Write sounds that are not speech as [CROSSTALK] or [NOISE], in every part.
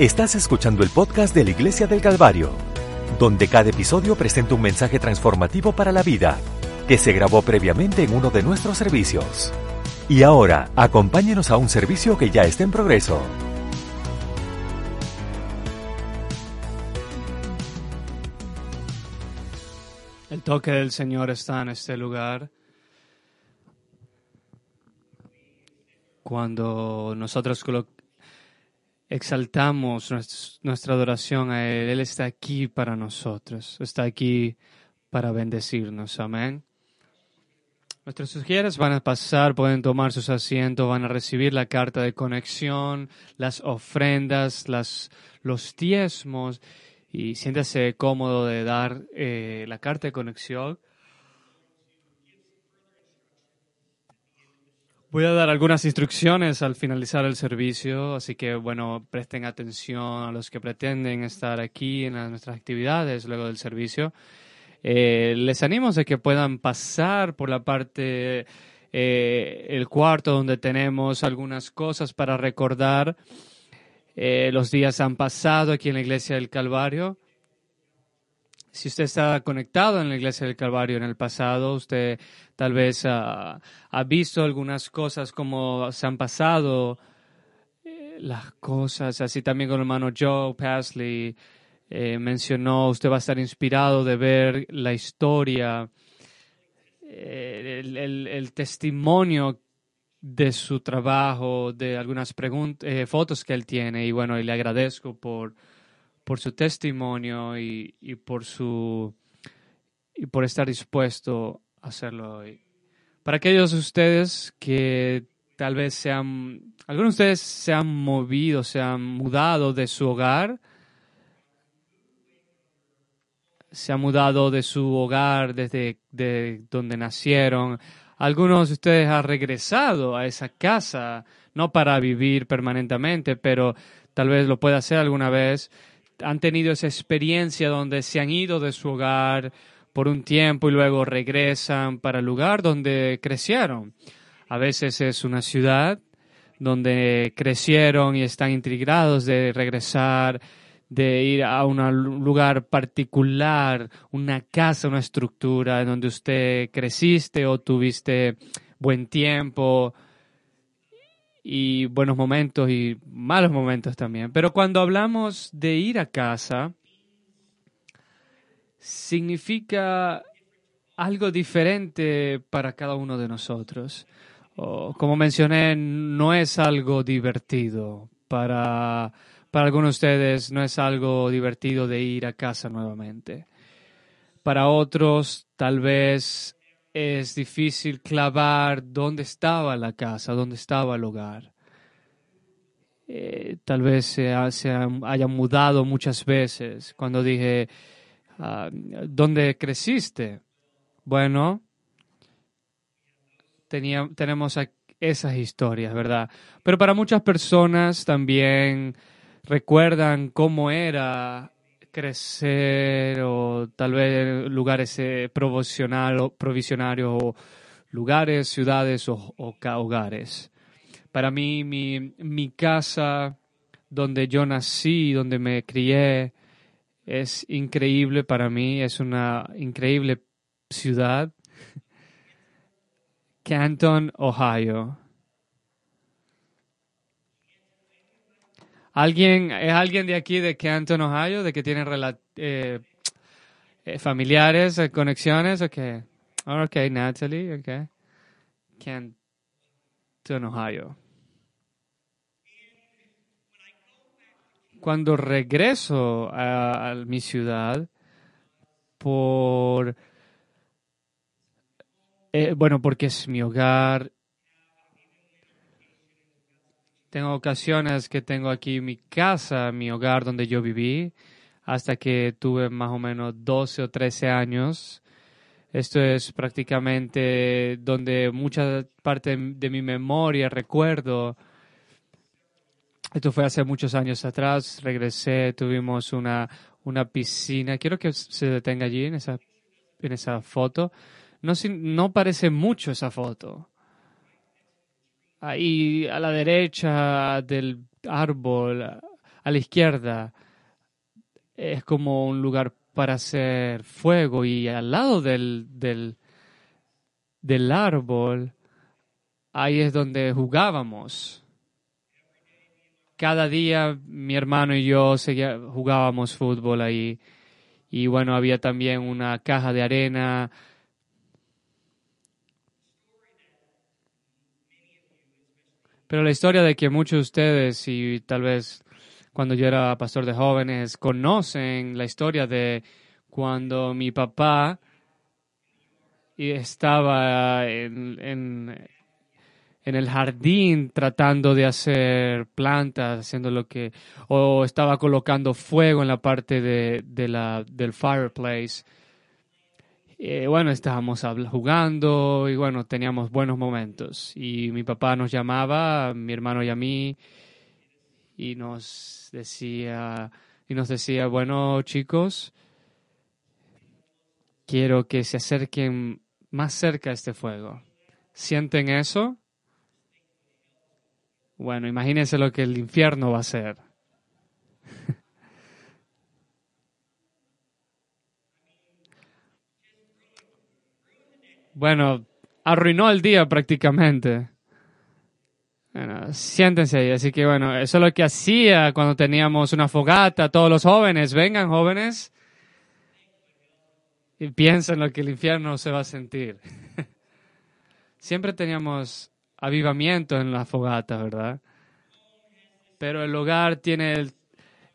Estás escuchando el podcast de la Iglesia del Calvario, donde cada episodio presenta un mensaje transformativo para la vida, que se grabó previamente en uno de nuestros servicios. Y ahora, acompáñenos a un servicio que ya está en progreso. El toque del Señor está en este lugar. Cuando nosotros exaltamos nuestra adoración a Él, Él está aquí para nosotros, está aquí para bendecirnos. Amén. Nuestros sugieres van a pasar, pueden tomar sus asientos, van a recibir la carta de conexión, las ofrendas, las, los diezmos y siéntase cómodo de dar eh, la carta de conexión. Voy a dar algunas instrucciones al finalizar el servicio, así que bueno, presten atención a los que pretenden estar aquí en nuestras actividades luego del servicio. Eh, les animo a que puedan pasar por la parte, eh, el cuarto donde tenemos algunas cosas para recordar. Eh, los días han pasado aquí en la iglesia del Calvario. Si usted está conectado en la iglesia del Calvario en el pasado, usted tal vez ha visto algunas cosas como se han pasado eh, las cosas, así también con el hermano Joe Pasley eh, mencionó, usted va a estar inspirado de ver la historia, eh, el, testimonio de su trabajo, de algunas fotos que él tiene y bueno, y le agradezco por por su testimonio y, por su y por estar dispuesto a hacerlo hoy. Para aquellos de ustedes que tal vez sean, algunos de ustedes se han movido, se han mudado de su hogar, se han mudado de su hogar desde de donde nacieron. Algunos de ustedes han regresado a esa casa, no para vivir permanentemente, pero tal vez lo pueda hacer alguna vez han tenido esa experiencia donde se han ido de su hogar por un tiempo y luego regresan para el lugar donde crecieron. A veces es una ciudad donde crecieron y están intrigados de regresar, de ir a un lugar particular, una casa, una estructura en donde usted creciste o tuviste buen tiempo y buenos momentos y malos momentos también. Pero cuando hablamos de ir a casa, significa algo diferente para cada uno de nosotros. como mencioné, no es algo divertido. Para, para algunos de ustedes no es algo divertido de ir a casa nuevamente. Para otros, tal vez es difícil clavar dónde estaba la casa, dónde estaba el hogar. Eh, tal vez se, haya mudado muchas veces. Cuando dije, ah, ¿dónde creciste? Bueno, tenemos esas historias, ¿verdad? Pero para muchas personas también recuerdan cómo era crecer o tal vez lugares eh, provisionarios o lugares, ciudades o, hogares. Para mí, mi, mi casa donde yo nací, donde me crié, es increíble para mí, es una increíble ciudad. [LAUGHS] Canton, Ohio. ¿Alguien, ¿Es alguien de aquí de Canton, Ohio, de que tiene eh, eh, familiares, eh, conexiones? Ok. Ok, Natalie, ok. Canton, Ohio. Cuando regreso a, a mi ciudad, por... bueno, porque es mi hogar tengo ocasiones que tengo aquí mi casa, mi hogar donde yo viví, hasta que tuve más o menos 12 o 13 años. Esto es prácticamente donde mucha parte de mi memoria, recuerdo. Esto fue hace muchos años atrás. Regresé, tuvimos una, una piscina. Quiero que se detenga allí en esa, en esa foto. No, no parece mucho esa foto ahí a la derecha del árbol a la izquierda es como un lugar para hacer fuego y al lado del, del, del árbol, ahí es donde jugábamos. Cada día mi hermano y yo seguía, jugábamos fútbol ahí. Y bueno, había también una caja de arena. Pero la historia de que muchos de ustedes y tal vez cuando yo era pastor de jóvenes conocen la historia de cuando mi papá estaba en, en, en, el jardín tratando de hacer plantas, haciendo lo que, o estaba colocando fuego en la parte de, de la, del fireplace. Eh, bueno, estábamos jugando y bueno, teníamos buenos momentos. Y mi papá nos llamaba, mi hermano y a mí, y nos decía, y nos decía, bueno, chicos, quiero que se acerquen más cerca a este fuego. ¿Sienten eso? Bueno, imagínense lo que el infierno va a ser. [LAUGHS] bueno, arruinó el día prácticamente. Bueno, siéntense ahí. Así que bueno, eso es lo que hacía cuando teníamos una fogata. Todos los jóvenes, vengan jóvenes. Y piensen lo que el infierno se va a sentir. [LAUGHS] Siempre teníamos avivamiento en la fogata, ¿verdad? Pero el hogar tiene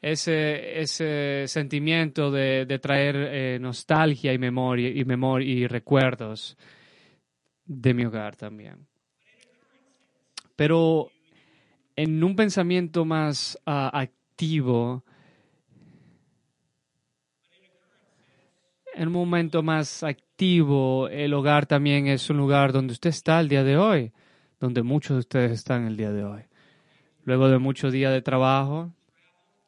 ese, ese sentimiento de, de traer eh, nostalgia y memoria, y memoria y recuerdos de mi hogar también. Pero en un pensamiento más ah, activo, en un momento más activo, el hogar también es un lugar donde usted está el día de hoy, donde muchos de ustedes están el día de hoy. Luego de muchos días de trabajo,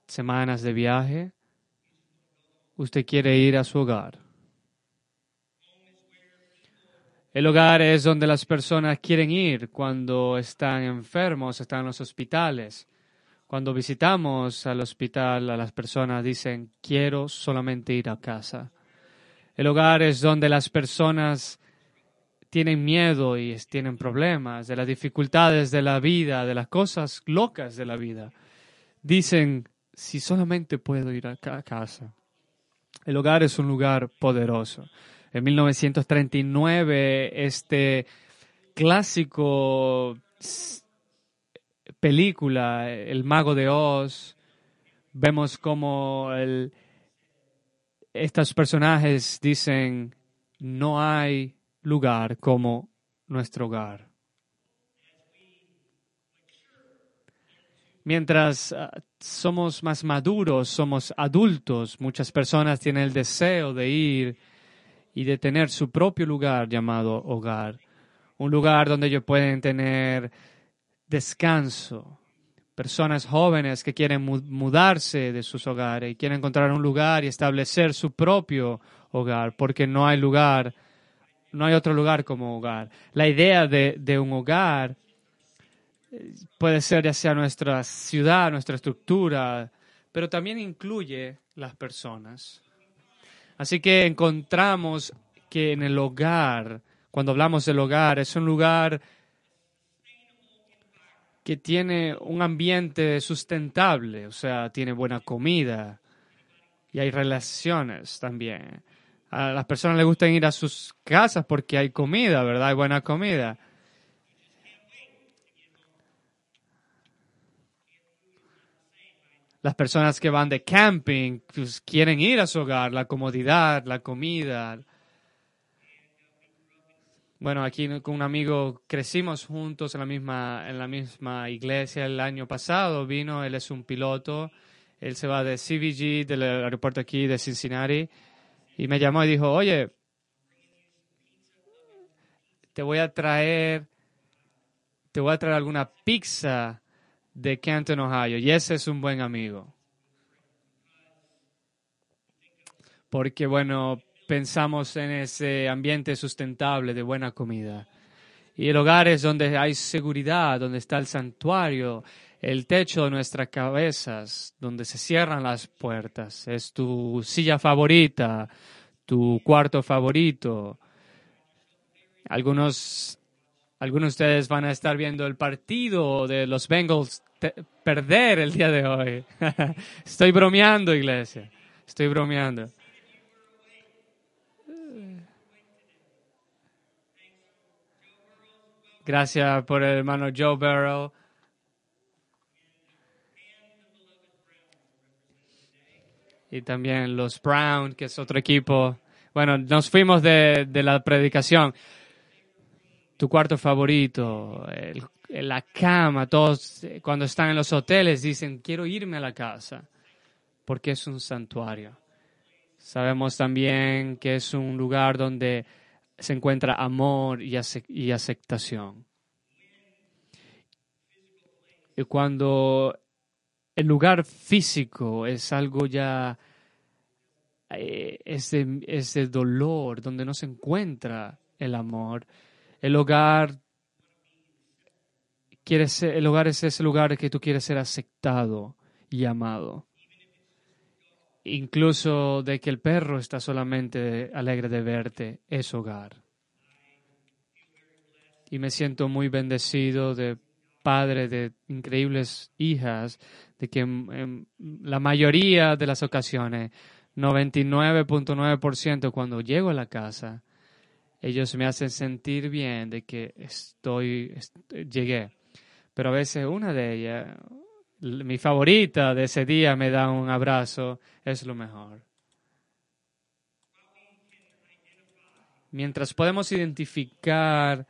semanas de viaje, usted quiere ir a su hogar. El hogar es donde las personas quieren ir cuando están enfermos, están en los hospitales. Cuando visitamos al hospital, a las personas dicen, quiero solamente ir a casa. El hogar es donde las personas tienen miedo y tienen problemas de las dificultades de la vida, de las cosas locas de la vida. Dicen, si solamente puedo ir a casa. El hogar es un lugar poderoso en 1939 este clásico película, El Mago de Oz, vemos como estos personajes dicen, no hay lugar como nuestro hogar. Mientras ah, somos más maduros, somos adultos, muchas personas tienen el deseo de ir y de tener su propio lugar llamado hogar. Un lugar donde ellos pueden tener descanso. Personas jóvenes que quieren mudarse de sus hogares y quieren encontrar un lugar y establecer su propio hogar, porque no hay lugar, no hay otro lugar como hogar. La idea de, de un hogar eh, puede ser ya sea nuestra ciudad, nuestra estructura, pero también incluye las personas. Así que encontramos que en el hogar, cuando hablamos del hogar, es un lugar que tiene un ambiente sustentable, o sea, tiene buena comida y hay relaciones también. A las personas les gusta ir a sus casas porque hay comida, ¿verdad? Hay buena comida. Las personas que van de camping pues, quieren ir a su hogar, la comodidad, la comida. Bueno, aquí con un amigo crecimos juntos en la misma, en la misma iglesia el año pasado. Vino, él es un piloto. Él se va de CVG, del aeropuerto aquí de Cincinnati. Y me llamó y dijo, oye, te voy a traer, te voy a traer alguna pizza de Canton, Ohio. Y ese es un buen amigo. Porque, bueno, pensamos en ese ambiente sustentable de buena comida. Y el hogar es donde hay seguridad, donde está el santuario, el techo de nuestras cabezas, donde se cierran las puertas. Es tu silla favorita, tu cuarto favorito. Algunos, algunos de ustedes van a estar viendo el partido de los Bengals perder el día de hoy. [LAUGHS] Estoy bromeando, iglesia. Estoy bromeando. Gracias por el hermano Joe Barrow. Y también los Brown, que es otro equipo. Bueno, nos fuimos de, la predicación. Tu cuarto favorito, la cama, todos cuando están en los hoteles dicen, quiero irme a la casa, porque es un santuario. Sabemos también que es un lugar donde se encuentra amor y, aceptación. Y cuando el lugar físico es algo ya, eh, es, de, dolor, donde no se encuentra el amor, el hogar quiere ser, el hogar es ese lugar que tú quieres ser aceptado y amado. Incluso de que el perro está solamente alegre de verte, es hogar. Y me siento muy bendecido de padre de increíbles hijas, de que en, la mayoría de las ocasiones, 99.9% cuando llego a la casa, ellos me hacen sentir bien de que estoy, llegué. Pero a veces una de ellas, mi favorita de ese día me da un abrazo, es lo mejor. Mientras podemos identificar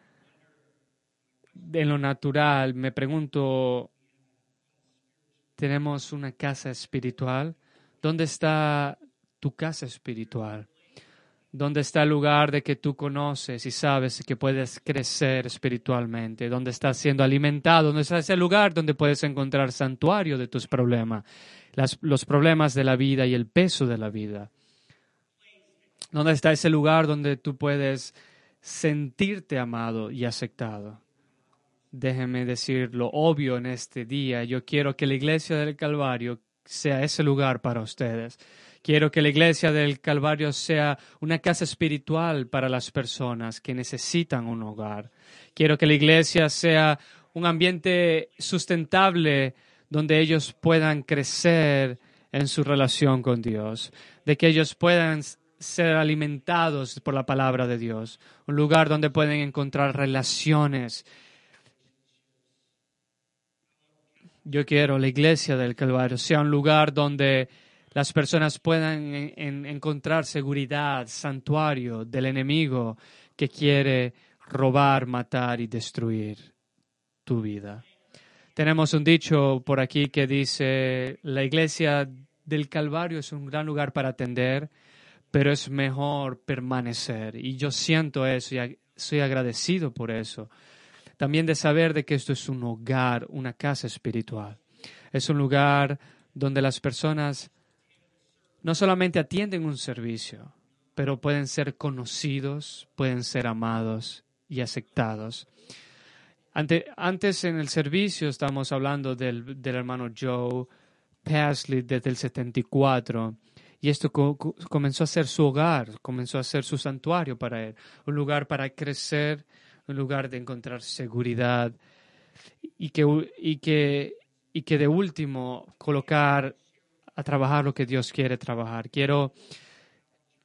en lo natural, me pregunto, ¿tenemos una casa espiritual? ¿Dónde está tu casa espiritual? ¿Dónde está el lugar de que tú conoces y sabes que puedes crecer espiritualmente? ¿Dónde estás siendo alimentado? ¿Dónde está ese lugar donde puedes encontrar santuario de tus problemas? los problemas de la vida y el peso de la vida. ¿Dónde está ese lugar donde tú puedes sentirte amado y aceptado? Déjeme decir lo obvio en este día. Yo quiero que la iglesia del Calvario sea ese lugar para ustedes. Quiero que la iglesia del Calvario sea una casa espiritual para las personas que necesitan un hogar. Quiero que la iglesia sea un ambiente sustentable donde ellos puedan crecer en su relación con Dios, de que ellos puedan ser alimentados por la palabra de Dios, un lugar donde pueden encontrar relaciones. Yo quiero la iglesia del Calvario sea un lugar donde las personas puedan encontrar seguridad, santuario del enemigo que quiere robar, matar y destruir tu vida. Tenemos un dicho por aquí que dice, la iglesia del Calvario es un gran lugar para atender, pero es mejor permanecer. Y yo siento eso y soy agradecido por eso. También de saber de que esto es un hogar, una casa espiritual. Es un lugar donde las personas no solamente atienden un servicio, pero pueden ser conocidos, pueden ser amados y aceptados. antes en el servicio estamos hablando del, hermano Joe Pasley desde el 74 y esto comenzó a ser su hogar, comenzó a ser su santuario para él, un lugar para crecer, un lugar de encontrar seguridad y que, y que, y que de último colocar a trabajar lo que Dios quiere trabajar. Quiero,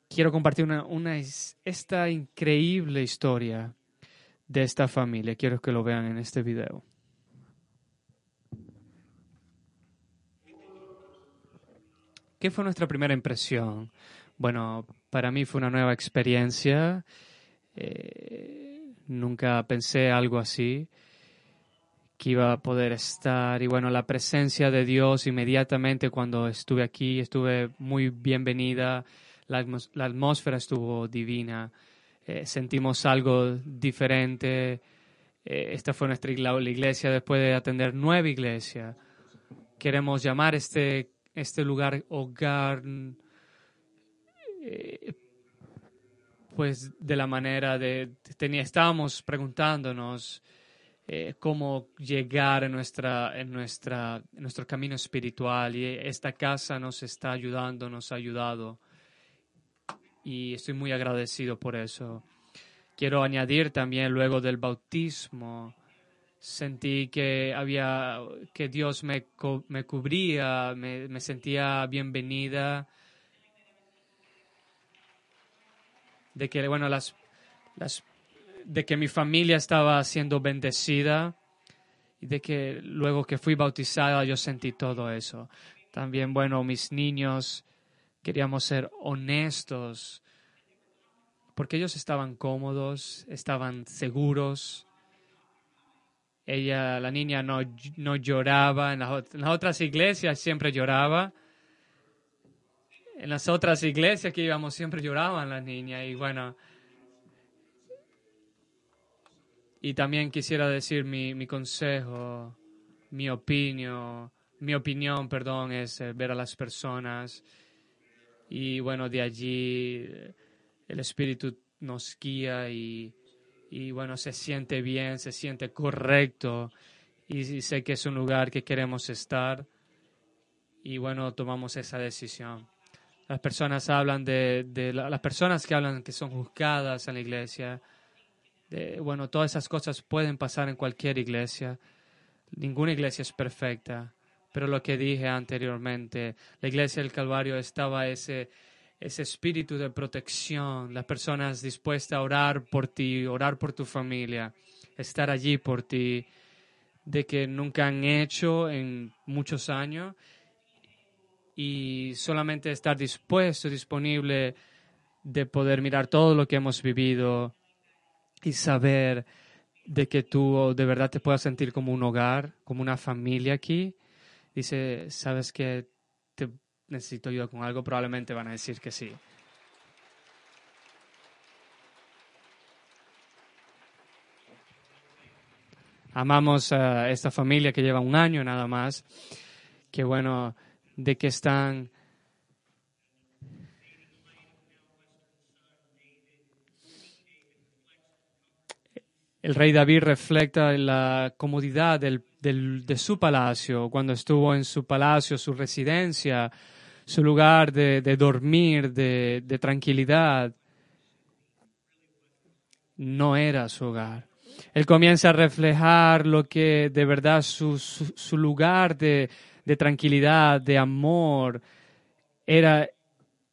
quiero compartir una, una, esta increíble historia de esta familia. Quiero que lo vean en este video. ¿Qué fue nuestra primera impresión? Bueno, para mí fue una nueva experiencia. Eh, nunca pensé algo así que iba a poder estar. Y bueno, la presencia de Dios inmediatamente cuando estuve aquí, estuve muy bienvenida, la, atmósfera estuvo divina, eh, sentimos algo diferente. Eh, esta fue nuestra iglesia después de atender nueva iglesia. Queremos llamar este, este lugar hogar, eh, pues de la manera de, tenía, estábamos preguntándonos, eh, cómo llegar en, nuestra, en, nuestra, en nuestro camino espiritual. Y esta casa nos está ayudando, nos ha ayudado. Y estoy muy agradecido por eso. Quiero añadir también luego del bautismo, sentí que había que Dios me, me cubría, me, me, sentía bienvenida, de que bueno las, las de que mi familia estaba siendo bendecida y de que luego que fui bautizada yo sentí todo eso. También, bueno, mis niños queríamos ser honestos porque ellos estaban cómodos, estaban seguros. Ella, la niña, no, no lloraba. En las, en las otras iglesias siempre lloraba. En las otras iglesias que íbamos siempre lloraban las niñas. Y bueno, Y también quisiera decir mi, mi consejo, mi opinión, mi opinión, perdón, es eh, ver a las personas. Y bueno, de allí eh, el Espíritu nos guía y, y bueno, se siente bien, se siente correcto. Y, sé que es un lugar que queremos estar. Y bueno, tomamos esa decisión. Las personas hablan de, de las personas que hablan que son juzgadas en la iglesia, bueno, todas esas cosas pueden pasar en cualquier iglesia. Ninguna iglesia es perfecta, pero lo que dije anteriormente, la iglesia del Calvario estaba ese, ese espíritu de protección, las personas dispuestas a orar por ti, orar por tu familia, estar allí por ti, de que nunca han hecho en muchos años y solamente estar dispuesto, disponible de poder mirar todo lo que hemos vivido y saber de que tú de verdad te puedas sentir como un hogar, como una familia aquí. Dice, sabes que te necesito ayuda con algo, probablemente van a decir que sí. Amamos a esta familia que lleva un año nada más, que bueno, de que están el rey David refleja la comodidad de su palacio, cuando estuvo en su palacio, su residencia, su lugar de, dormir, de, tranquilidad. No era su hogar. Él comienza a reflejar lo que de verdad su, lugar de tranquilidad, de amor, era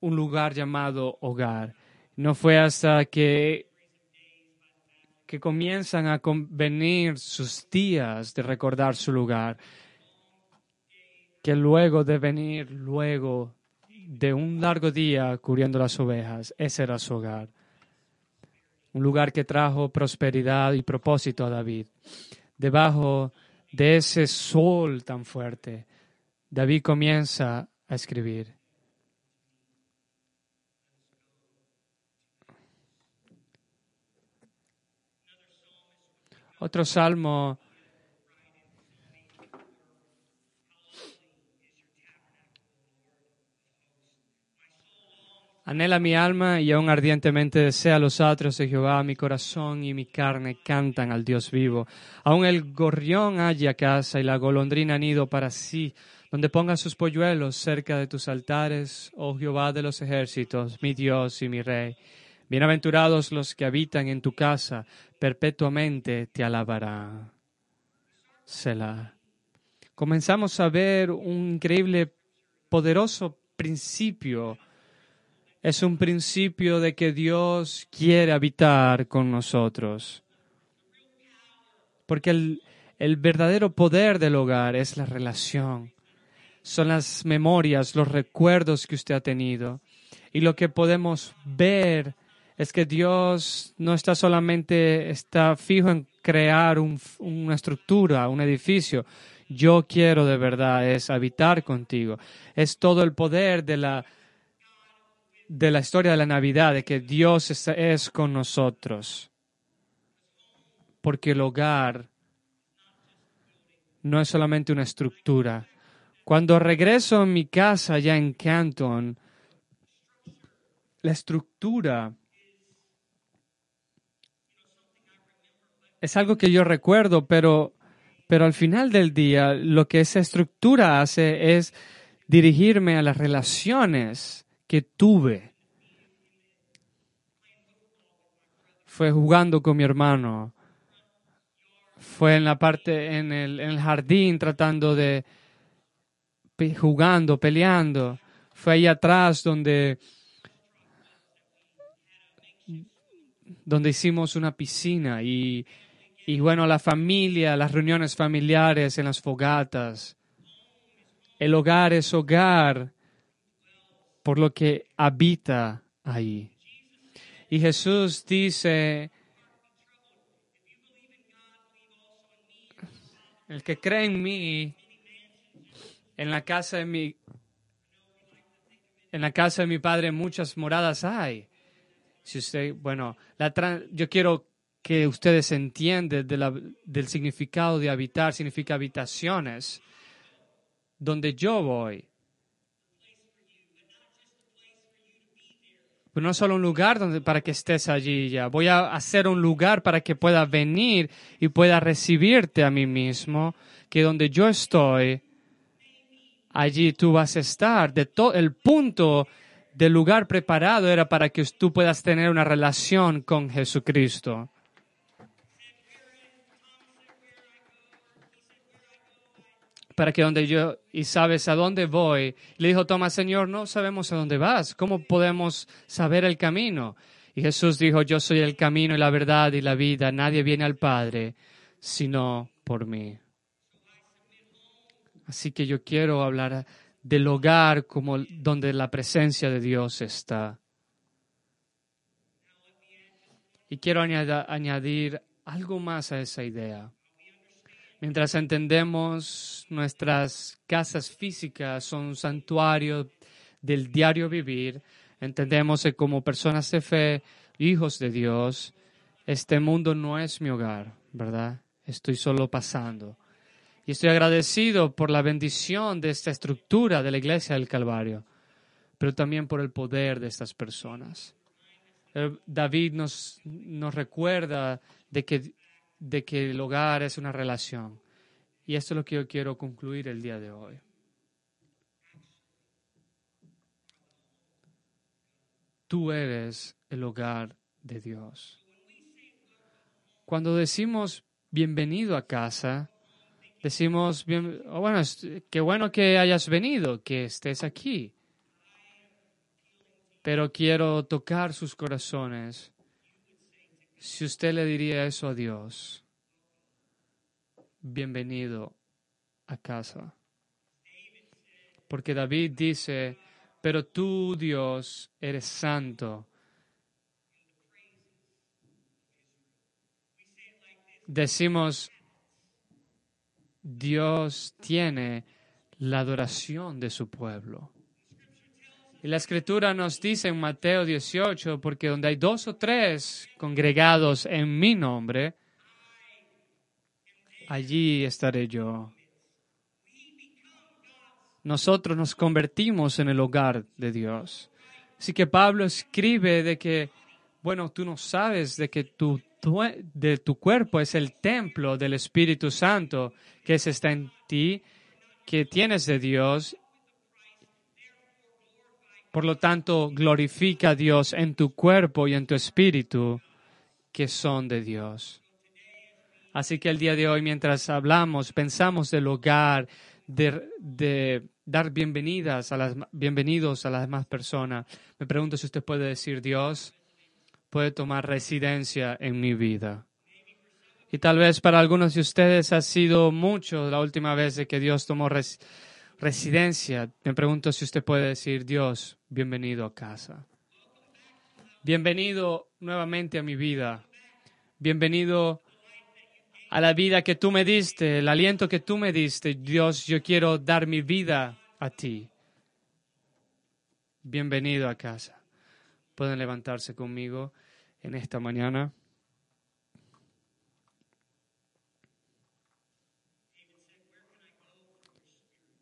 un lugar llamado hogar. No fue hasta que que comienzan a convenir sus días de recordar su lugar, que luego de venir, luego de un largo día cubriendo las ovejas, ese era su hogar. Un lugar que trajo prosperidad y propósito a David. Debajo de ese sol tan fuerte, David comienza a escribir. Otro salmo. Anhela mi alma y aún ardientemente desea los atrios de Jehová. Mi corazón y mi carne cantan al Dios vivo. Aún el gorrión haya casa y la golondrina nido para sí, donde pongan sus polluelos cerca de tus altares, oh Jehová de los ejércitos, mi Dios y mi Rey. Bienaventurados los que habitan en tu casa, perpetuamente te alabará. Selah. Comenzamos a ver un increíble, poderoso principio. Es un principio de que Dios quiere habitar con nosotros. Porque el, el verdadero poder del hogar es la relación. Son las memorias, los recuerdos que usted ha tenido. Y lo que podemos ver es que Dios no está solamente está fijo en crear una estructura, un edificio. Yo quiero de verdad es habitar contigo. Es todo el poder de la de la historia de la Navidad, de que Dios es, es con nosotros. Porque el hogar no es solamente una estructura. Cuando regreso a mi casa allá en Canton, la estructura es algo que yo recuerdo, pero, pero al final del día lo que esa estructura hace es dirigirme a las relaciones que tuve. Fue jugando con mi hermano, fue en la parte, en el, en el jardín tratando de, jugando, peleando. Fue ahí atrás donde, donde hicimos una piscina y, y bueno, la familia, las reuniones familiares en las fogatas. El hogar es hogar por lo que habita ahí. Y Jesús dice, el que cree en mí, en la casa de mi en la casa de mi padre muchas moradas hay. Si usted, bueno, la yo quiero que ustedes entiendan del significado de habitar, significa habitaciones, donde yo voy. Pero no solo un lugar donde, para que estés allí ya. Voy a hacer un lugar para que pueda venir y pueda recibirte a mí mismo, que donde yo estoy, allí tú vas a estar. De todo el punto del lugar preparado era para que tú puedas tener una relación con Jesucristo. Para que donde yo, y sabes a dónde voy, le dijo Tomás, Señor, no sabemos a dónde vas, ¿cómo podemos saber el camino? Y Jesús dijo, yo soy el camino y la verdad y la vida, nadie viene al Padre sino por mí. Así que yo quiero hablar del hogar como donde la presencia de Dios está. Y quiero añadir algo más a esa idea. Mientras entendemos nuestras casas físicas son un santuario del diario vivir, entendemos que como personas de fe, hijos de Dios, este mundo no es mi hogar, ¿verdad? Estoy solo pasando. Y estoy agradecido por la bendición de esta estructura de la iglesia del Calvario, pero también por el poder de estas personas. Eh, David nos, nos recuerda de que, de que el hogar es una relación. Y esto es lo que yo quiero concluir el día de hoy. Tú eres el hogar de Dios. Cuando decimos bienvenido a casa, decimos, bien, oh, bueno, qué bueno que hayas venido, que estés aquí. Pero quiero tocar sus corazones. Si usted le diría eso a Dios, bienvenido a casa. Porque David dice, pero tú, Dios, eres santo. Decimos, Dios tiene la adoración de su pueblo. Y la escritura nos dice en Mateo 18, porque donde hay dos o tres congregados en mi nombre, allí estaré yo. Nosotros nos convertimos en el hogar de Dios. Así que Pablo escribe de que, bueno, tú no sabes de que tu de tu cuerpo es el templo del Espíritu Santo que está en ti, que tienes de Dios. Por lo tanto, glorifica a Dios en tu cuerpo y en tu espíritu, que son de Dios. Así que el día de hoy, mientras hablamos, pensamos del hogar, de, dar bienvenidas a las, bienvenidos a las demás personas, me pregunto si usted puede decir, Dios, puede tomar residencia en mi vida. Y tal vez para algunos de ustedes ha sido mucho la última vez de que Dios tomó residencia. Me pregunto si usted puede decir, Dios, bienvenido a casa. Bienvenido nuevamente a mi vida. Bienvenido a la vida que tú me diste, el aliento que tú me diste. Dios, yo quiero dar mi vida a ti. Bienvenido a casa. Pueden levantarse conmigo en esta mañana.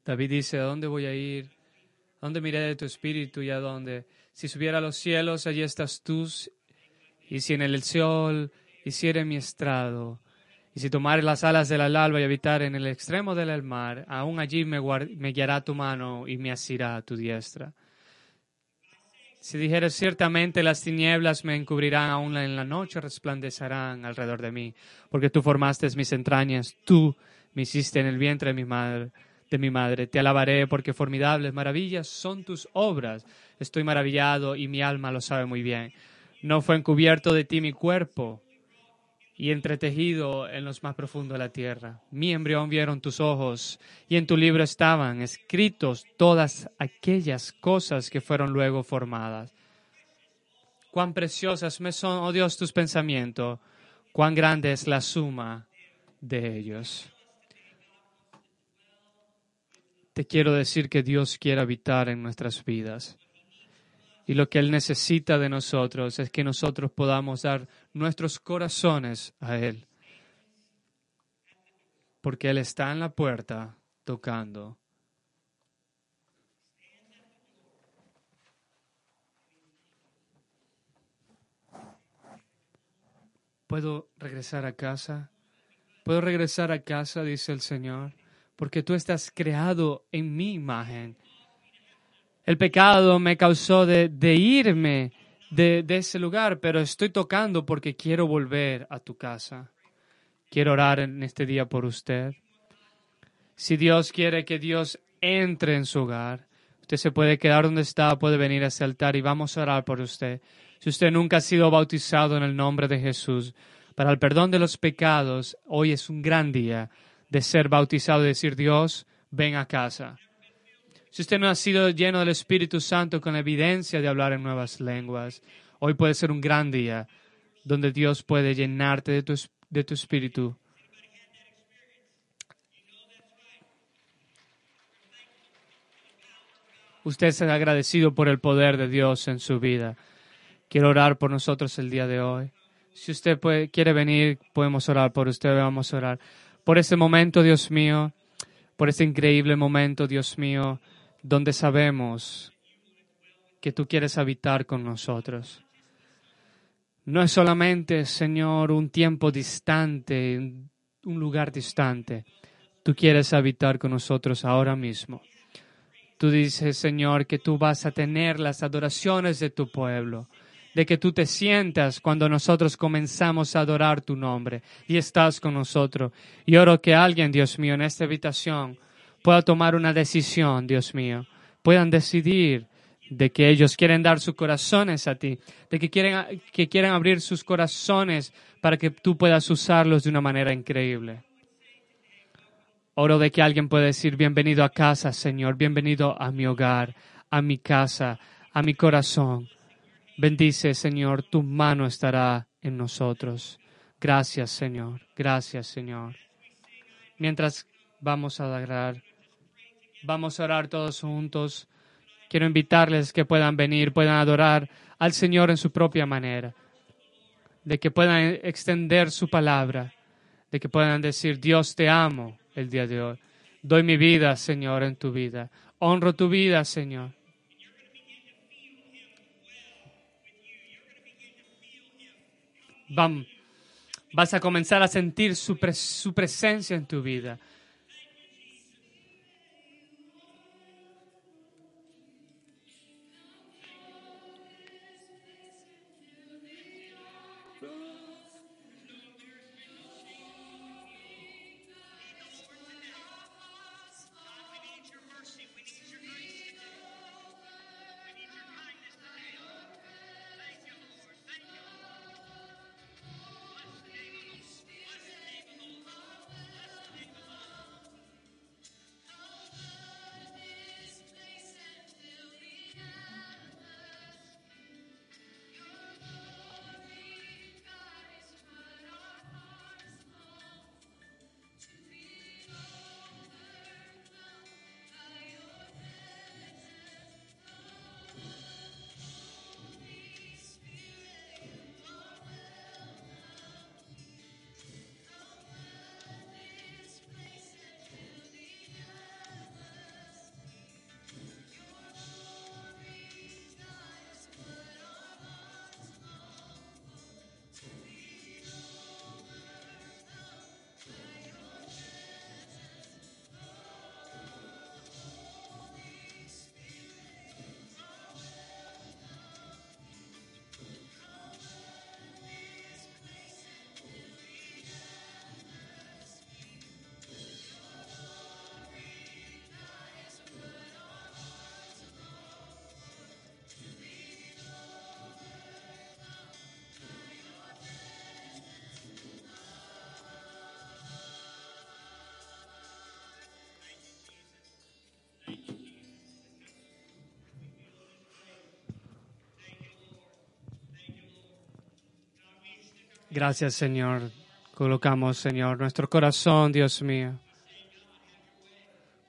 David dice, ¿a dónde voy a ir? ¿A dónde miré de tu espíritu y a dónde? Si subiera a los cielos, allí estás tú. Y si en el sol hiciera mi estrado, Y si tomares las alas del alba y habitar en el extremo del mar, aún allí me, me guiará tu mano y me asirá tu diestra. Si dijeres ciertamente las tinieblas me encubrirán, aún en la noche resplandecerán alrededor de mí, porque tú formaste mis entrañas, tú me hiciste en el vientre de mi madre. De mi madre. Te alabaré porque formidables maravillas son tus obras. Estoy maravillado y mi alma lo sabe muy bien. No fue encubierto de ti mi cuerpo y entretejido en los más profundos de la tierra. Mi embrión vieron tus ojos, y en tu libro estaban escritos todas aquellas cosas que fueron luego formadas. Cuán preciosas me son, oh Dios, tus pensamientos, cuán grande es la suma de ellos. Te quiero decir que Dios quiere habitar en nuestras vidas. Y lo que Él necesita de nosotros es que nosotros podamos dar nuestros corazones a Él. Porque Él está en la puerta tocando. ¿Puedo regresar a casa? ¿Puedo regresar a casa? dice el Señor, porque tú estás creado en mi imagen el pecado me causó de, irme de, de, ese lugar, pero estoy tocando porque quiero volver a tu casa. Quiero orar en este día por usted. Si Dios quiere que Dios entre en su hogar, usted se puede quedar donde está, puede venir a ese altar y vamos a orar por usted. Si usted nunca ha sido bautizado en el nombre de Jesús, para el perdón de los pecados, hoy es un gran día de ser bautizado y decir, Dios, ven a casa. Si usted no ha sido lleno del Espíritu Santo con evidencia de hablar en nuevas lenguas, hoy puede ser un gran día donde Dios puede llenarte de tu, de tu espíritu. Usted es agradecido por el poder de Dios en su vida. Quiero orar por nosotros el día de hoy. Si usted quiere venir, podemos orar por usted, vamos a orar. Por este momento, Dios mío, por este increíble momento, Dios mío, donde sabemos que tú quieres habitar con nosotros. No es solamente, Señor, un tiempo distante, un lugar distante. Tú quieres habitar con nosotros ahora mismo. Tú dices, Señor, que tú vas a tener las adoraciones de tu pueblo, de que tú te sientas cuando nosotros comenzamos a adorar tu nombre y estás con nosotros. Y oro que alguien, Dios mío, en esta habitación pueda tomar una decisión, Dios mío, puedan decidir de que ellos quieren dar sus corazones a ti, de que quieren, que quieren abrir sus corazones para que tú puedas usarlos de una manera increíble. Oro de que alguien pueda decir, bienvenido a casa, Señor, bienvenido a mi hogar, a mi casa, a mi corazón. Bendice, Señor, tu mano estará en nosotros. Gracias, Señor. Gracias, Señor. Mientras vamos a adorar. Vamos a orar todos juntos. Quiero invitarles que puedan venir, puedan adorar al Señor en su propia manera, de que puedan extender su palabra, de que puedan decir, Dios te amo el día de hoy. Doy mi vida, Señor, en tu vida. Honro tu vida, Señor. Vas a comenzar a sentir su, su presencia en tu vida. Gracias, Señor. Colocamos, Señor, nuestro corazón, Dios mío.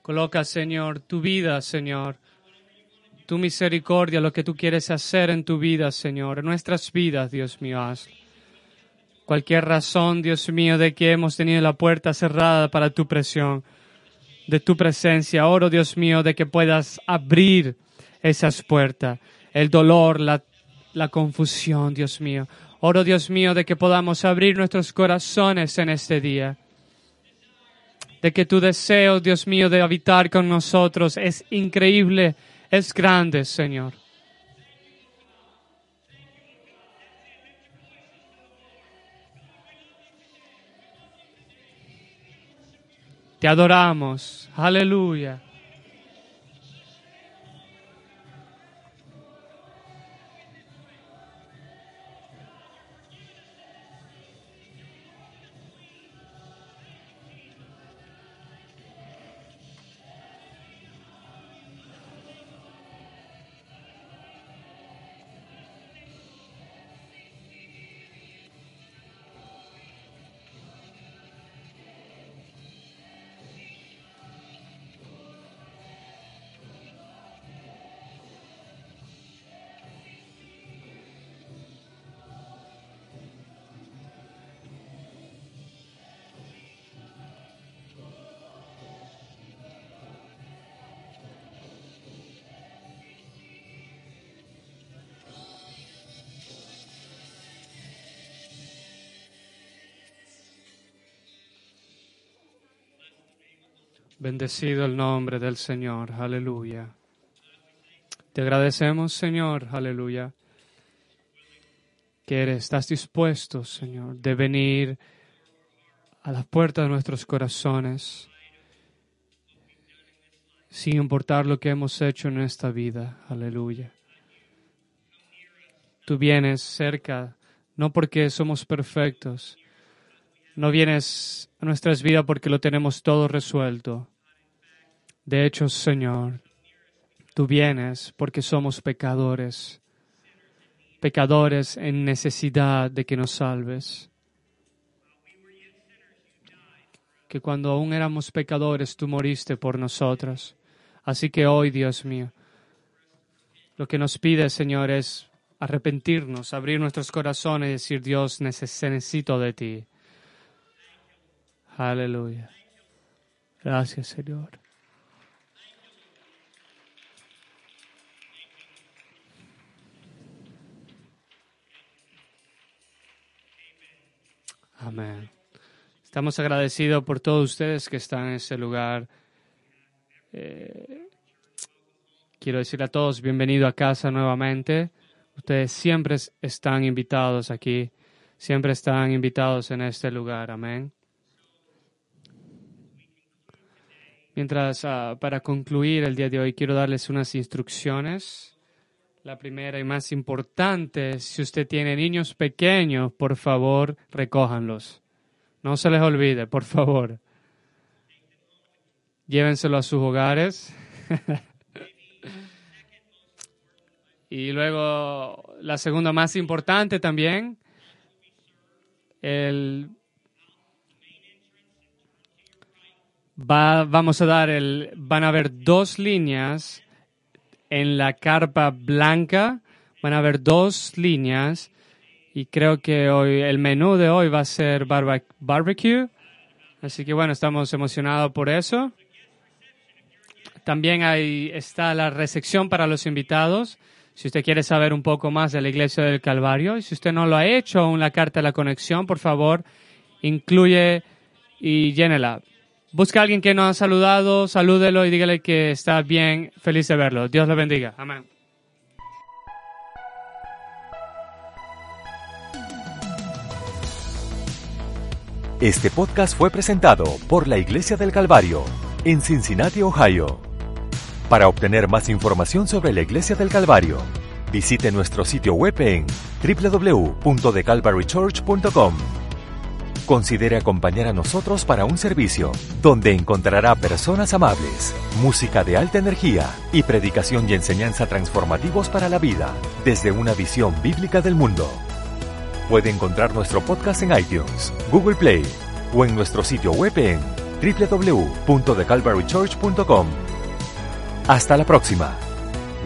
Coloca, Señor, tu vida, Señor. Tu misericordia, lo que tú quieres hacer en tu vida, Señor. En nuestras vidas, Dios mío. Cualquier razón, Dios mío, de que hemos tenido la puerta cerrada para tu presión, de tu presencia. Oro, Dios mío, de que puedas abrir esas puertas. El dolor, la, la confusión, Dios mío. Oro, Dios mío, de que podamos abrir nuestros corazones en este día. De que tu deseo, Dios mío, de habitar con nosotros es increíble, es grande, Señor. Te adoramos. Aleluya. Bendecido el nombre del Señor, aleluya. Te agradecemos, Señor, aleluya, que estás dispuesto, Señor, de venir a la puerta de nuestros corazones, sin importar lo que hemos hecho en esta vida, aleluya. Tú vienes cerca, no porque somos perfectos, no vienes a nuestras vidas porque lo tenemos todo resuelto. De hecho, Señor, tú vienes porque somos pecadores, pecadores en necesidad de que nos salves. Que cuando aún éramos pecadores, tú moriste por nosotros. Así que hoy, Dios mío, lo que nos pide, Señor, es arrepentirnos, abrir nuestros corazones y decir, Dios, necesito de ti. Aleluya. Gracias, Señor. Amén. Estamos agradecidos por todos ustedes que están en este lugar. Eh, quiero decir a todos, bienvenido a casa nuevamente. Ustedes siempre están invitados aquí, siempre están invitados en este lugar. Amén. Mientras, ah, para concluir el día de hoy, quiero darles unas instrucciones. La primera y más importante, si usted tiene niños pequeños, por favor, recójanlos. No se les olvide, por favor. Llévenselo a sus hogares. [LAUGHS] y luego, la segunda más importante también, el vamos a dar el, van a haber dos líneas en la carpa blanca, van a haber dos líneas y creo que hoy el menú de hoy va a ser barbecue, así que bueno, estamos emocionados por eso. También ahí está la recepción para los invitados. Si usted quiere saber un poco más de la Iglesia del Calvario, y si usted no lo ha hecho aún la carta de la conexión, por favor, incluye y llénela. Busca a alguien que no ha saludado, salúdelo y dígale que está bien, feliz de verlo. Dios lo bendiga. Amén. Este podcast fue presentado por la Iglesia del Calvario en Cincinnati, Ohio. Para obtener más información sobre la Iglesia del Calvario, visite nuestro sitio web en www.thecalvarychurch.com considere acompañar a nosotros para un servicio donde encontrará personas amables, música de alta energía y predicación y enseñanza transformativos para la vida desde una visión bíblica del mundo. Puede encontrar nuestro podcast en iTunes, Google Play o en nuestro sitio web en www.thecalvarychurch.com. Hasta la próxima.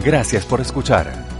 Gracias por escuchar.